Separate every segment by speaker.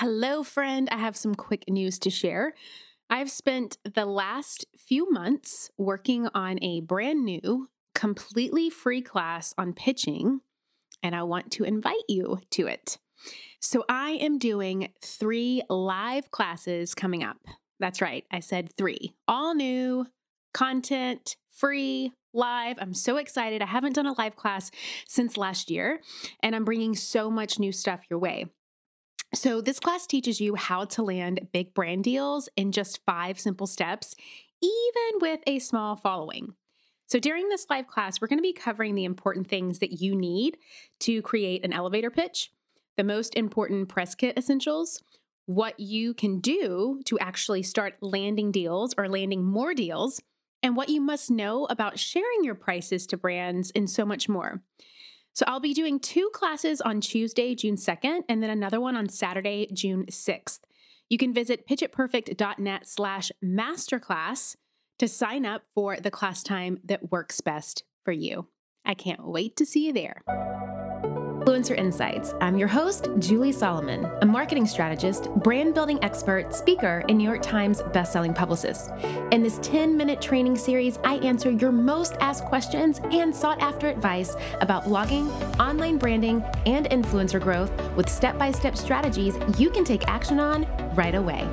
Speaker 1: Hello, friend. I have some quick news to share. I've spent the last few months working on a brand new, completely free class on pitching, and I want to invite you to it. So, I am doing three live classes coming up. That's right, I said three. All new content, free, live. I'm so excited. I haven't done a live class since last year, and I'm bringing so much new stuff your way. So, this class teaches you how to land big brand deals in just five simple steps, even with a small following. So, during this live class, we're going to be covering the important things that you need to create an elevator pitch, the most important press kit essentials, what you can do to actually start landing deals or landing more deals, and what you must know about sharing your prices to brands, and so much more. So I'll be doing two classes on Tuesday, June 2nd, and then another one on Saturday, June 6th. You can visit pitchitperfect.net slash masterclass to sign up for the class time that works best for you. I can't wait to see you there. Influencer Insights. I'm your host, Julie Solomon, a marketing strategist, brand building expert, speaker, and New York Times bestselling publicist. In this 10 minute training series, I answer your most asked questions and sought after advice about blogging, online branding, and influencer growth with step by step strategies you can take action on right away.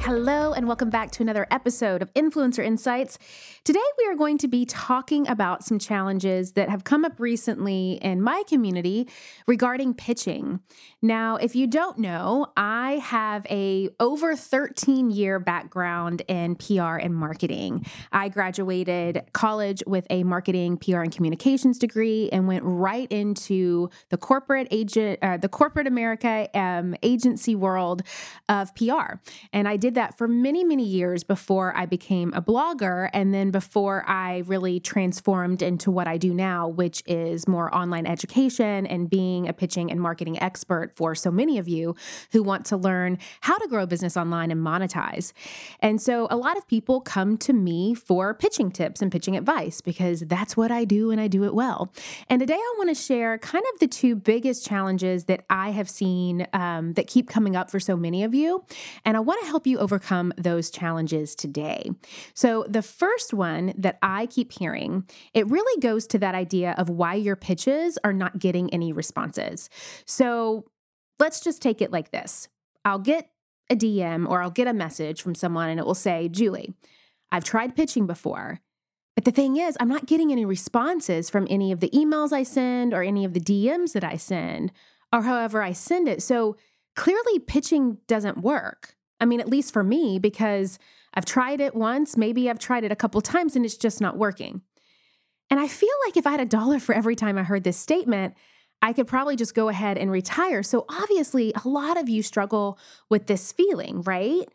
Speaker 1: Hello, and welcome back to another episode of Influencer Insights. Today, we are going to be talking about some challenges that have come up recently in my community regarding pitching. Now, if you don't know, I have a over 13 year background in PR and marketing. I graduated college with a marketing, PR, and communications degree and went right into the corporate agent, uh, the corporate America um, agency world of PR. And I did that for many, many years before I became a blogger and then before I really transformed into what I do now, which is more online education and being a pitching and marketing expert for so many of you who want to learn how to grow a business online and monetize. And so a lot of people come to me for pitching tips and pitching advice because that's what I do and I do it well. And today I want to share kind of the two biggest challenges that I have seen um, that keep coming up for so many of you. And I want to help you overcome those challenges today. So, the first one that I keep hearing, it really goes to that idea of why your pitches are not getting any responses. So, let's just take it like this I'll get a DM or I'll get a message from someone and it will say, Julie, I've tried pitching before. But the thing is, I'm not getting any responses from any of the emails I send or any of the DMs that I send or however I send it. So clearly, pitching doesn't work. I mean, at least for me, because I've tried it once, maybe I've tried it a couple times and it's just not working. And I feel like if I had a dollar for every time I heard this statement, I could probably just go ahead and retire. So obviously, a lot of you struggle with this feeling, right?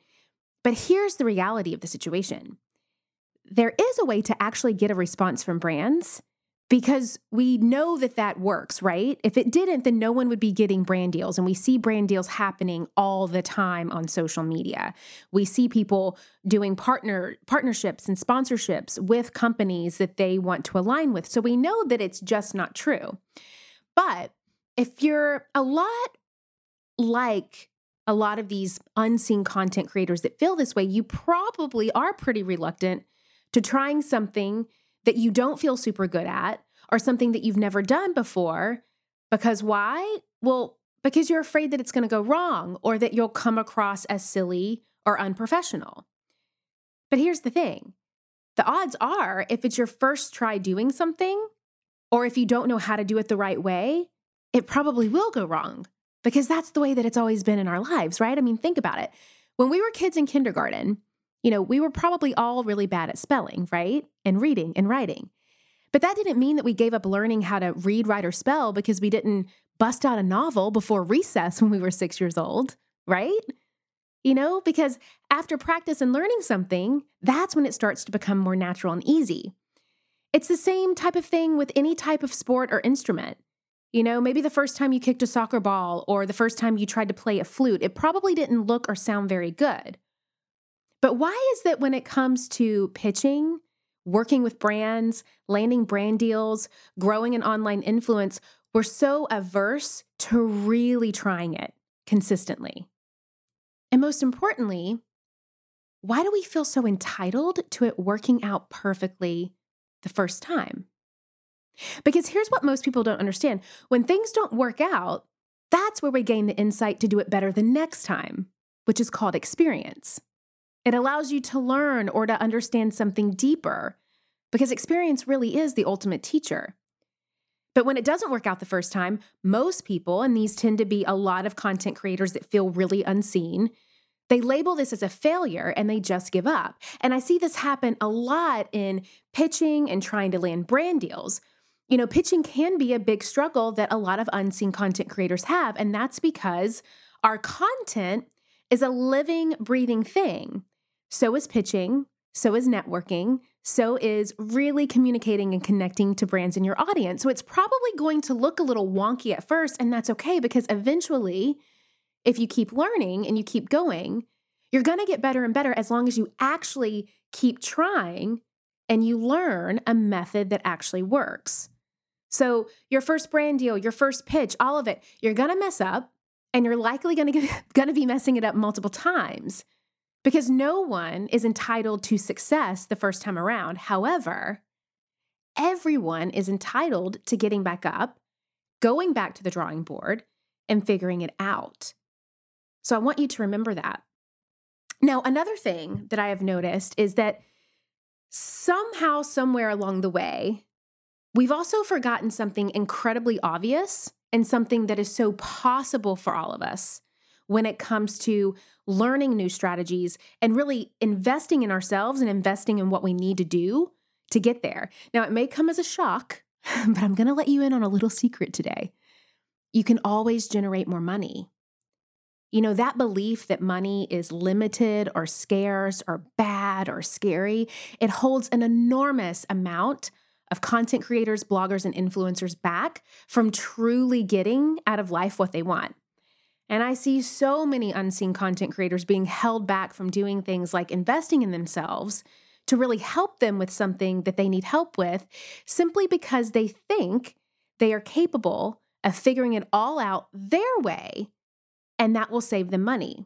Speaker 1: But here's the reality of the situation there is a way to actually get a response from brands because we know that that works, right? If it didn't, then no one would be getting brand deals. And we see brand deals happening all the time on social media. We see people doing partner partnerships and sponsorships with companies that they want to align with. So we know that it's just not true. But if you're a lot like a lot of these unseen content creators that feel this way, you probably are pretty reluctant to trying something that you don't feel super good at or something that you've never done before. Because why? Well, because you're afraid that it's going to go wrong or that you'll come across as silly or unprofessional. But here's the thing the odds are, if it's your first try doing something, or if you don't know how to do it the right way, it probably will go wrong because that's the way that it's always been in our lives, right? I mean, think about it. When we were kids in kindergarten, you know, we were probably all really bad at spelling, right? And reading and writing. But that didn't mean that we gave up learning how to read, write, or spell because we didn't bust out a novel before recess when we were six years old, right? You know, because after practice and learning something, that's when it starts to become more natural and easy. It's the same type of thing with any type of sport or instrument. You know, maybe the first time you kicked a soccer ball or the first time you tried to play a flute, it probably didn't look or sound very good. But why is that when it comes to pitching, working with brands, landing brand deals, growing an online influence, we're so averse to really trying it consistently. And most importantly, why do we feel so entitled to it working out perfectly the first time? Because here's what most people don't understand when things don't work out, that's where we gain the insight to do it better the next time, which is called experience. It allows you to learn or to understand something deeper because experience really is the ultimate teacher. But when it doesn't work out the first time, most people, and these tend to be a lot of content creators that feel really unseen, they label this as a failure and they just give up. And I see this happen a lot in pitching and trying to land brand deals. You know, pitching can be a big struggle that a lot of unseen content creators have. And that's because our content is a living, breathing thing. So is pitching, so is networking, so is really communicating and connecting to brands in your audience. So it's probably going to look a little wonky at first, and that's okay because eventually, if you keep learning and you keep going, you're going to get better and better as long as you actually keep trying and you learn a method that actually works. So, your first brand deal, your first pitch, all of it, you're going to mess up and you're likely going to be messing it up multiple times because no one is entitled to success the first time around. However, everyone is entitled to getting back up, going back to the drawing board, and figuring it out. So I want you to remember that. Now, another thing that I have noticed is that somehow, somewhere along the way, we've also forgotten something incredibly obvious and something that is so possible for all of us when it comes to learning new strategies and really investing in ourselves and investing in what we need to do to get there. Now, it may come as a shock, but I'm going to let you in on a little secret today. You can always generate more money. You know, that belief that money is limited or scarce or bad or scary, it holds an enormous amount of content creators, bloggers, and influencers back from truly getting out of life what they want. And I see so many unseen content creators being held back from doing things like investing in themselves to really help them with something that they need help with simply because they think they are capable of figuring it all out their way and that will save them money.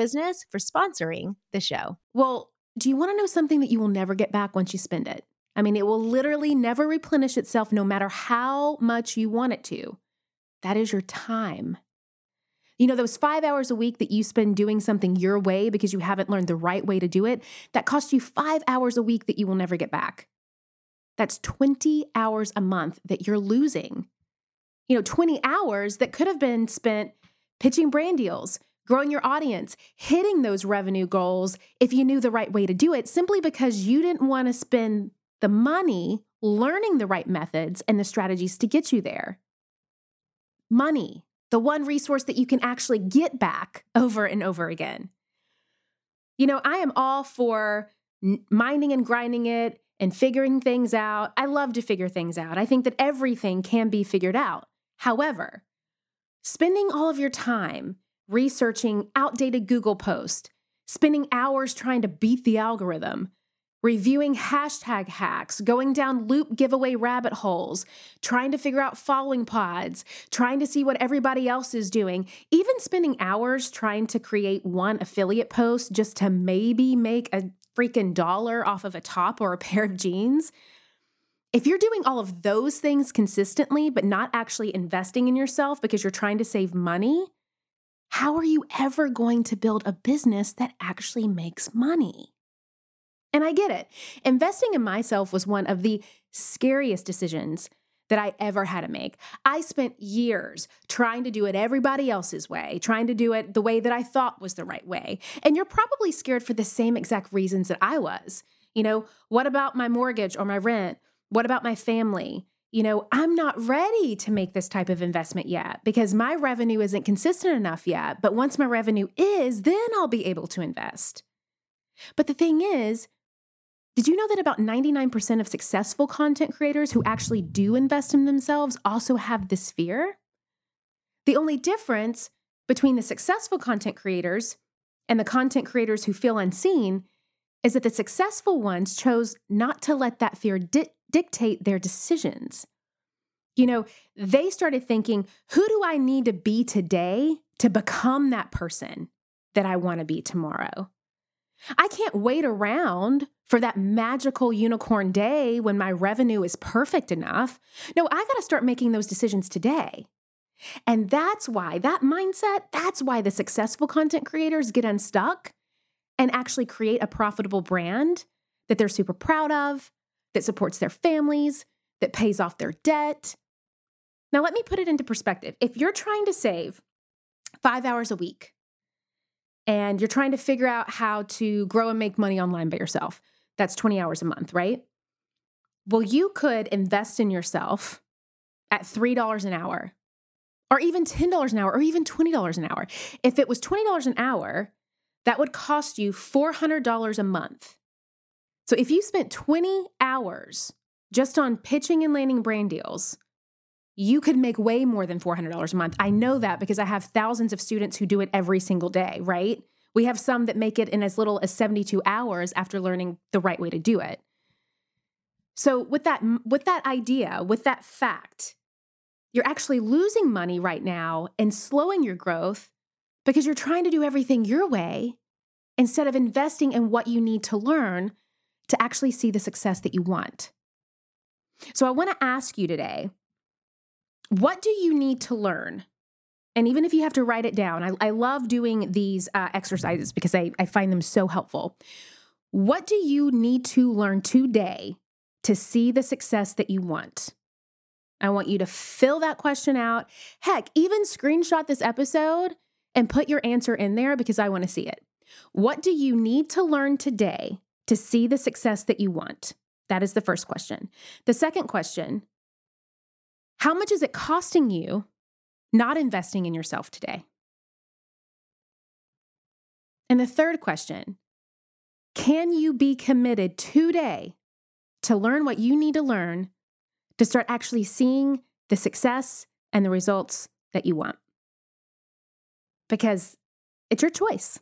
Speaker 1: Business for sponsoring the show. Well, do you want to know something that you will never get back once you spend it? I mean, it will literally never replenish itself no matter how much you want it to. That is your time. You know, those five hours a week that you spend doing something your way because you haven't learned the right way to do it, that costs you five hours a week that you will never get back. That's 20 hours a month that you're losing. You know, 20 hours that could have been spent pitching brand deals, growing your audience, hitting those revenue goals if you knew the right way to do it, simply because you didn't want to spend the money learning the right methods and the strategies to get you there. Money, the one resource that you can actually get back over and over again. You know, I am all for mining and grinding it and figuring things out. I love to figure things out. I think that everything can be figured out. However, spending all of your time researching outdated Google posts, spending hours trying to beat the algorithm, reviewing hashtag hacks, going down loop giveaway rabbit holes, trying to figure out following pods, trying to see what everybody else is doing, even spending hours trying to create one affiliate post just to maybe make a freaking dollar off of a top or a pair of jeans. If you're doing all of those things consistently, but not actually investing in yourself because you're trying to save money, how are you ever going to build a business that actually makes money? And I get it. Investing in myself was one of the scariest decisions that I ever had to make. I spent years trying to do it everybody else's way, trying to do it the way that I thought was the right way. And you're probably scared for the same exact reasons that I was. You know, what about my mortgage or my rent? What about my family? You know, I'm not ready to make this type of investment yet because my revenue isn't consistent enough yet. But once my revenue is, then I'll be able to invest. But the thing is, did you know that about 99% of successful content creators who actually do invest in themselves also have this fear? The only difference between the successful content creators and the content creators who feel unseen is that the successful ones chose not to let that fear dictate their decisions. You know, they started thinking, who do I need to be today to become that person that I want to be tomorrow? I can't wait around for that magical unicorn day when my revenue is perfect enough. No, I got to start making those decisions today. And that's why that mindset, that's why the successful content creators get unstuck and actually create a profitable brand that they're super proud of, that supports their families, that pays off their debt. Now, let me put it into perspective. If you're trying to save five hours a week and you're trying to figure out how to grow and make money online by yourself, that's 20 hours a month, right? Well, you could invest in yourself at $3 an hour or even $10 an hour or even $20 an hour. If it was $20 an hour, that would cost you $400 a month. So if you spent 20 hours just on pitching and landing brand deals, you could make way more than $400 a month. I know that because I have thousands of students who do it every single day, right? We have some that make it in as little as 72 hours after learning the right way to do it. So with that with that idea, with that fact, you're actually losing money right now and slowing your growth because you're trying to do everything your way instead of investing in what you need to learn to actually see the success that you want. So I want to ask you today, what do you need to learn and even if you have to write it down, I, I love doing these uh, exercises because I, I find them so helpful. What do you need to learn today to see the success that you want? I want you to fill that question out. Heck, even screenshot this episode and put your answer in there because I want to see it. What do you need to learn today to see the success that you want? That is the first question. The second question How much is it costing you not investing in yourself today? And the third question can you be committed today to learn what you need to learn to start actually seeing the success and the results that you want? Because it's your choice.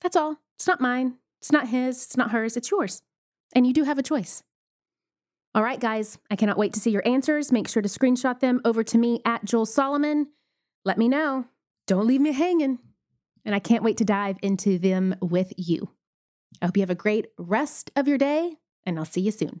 Speaker 1: That's all. It's not mine. It's not his. It's not hers. It's yours. And you do have a choice. All right, guys, I cannot wait to see your answers. Make sure to screenshot them over to me at Joel Solomon. Let me know. Don't leave me hanging. And I can't wait to dive into them with you. I hope you have a great rest of your day, and I'll see you soon.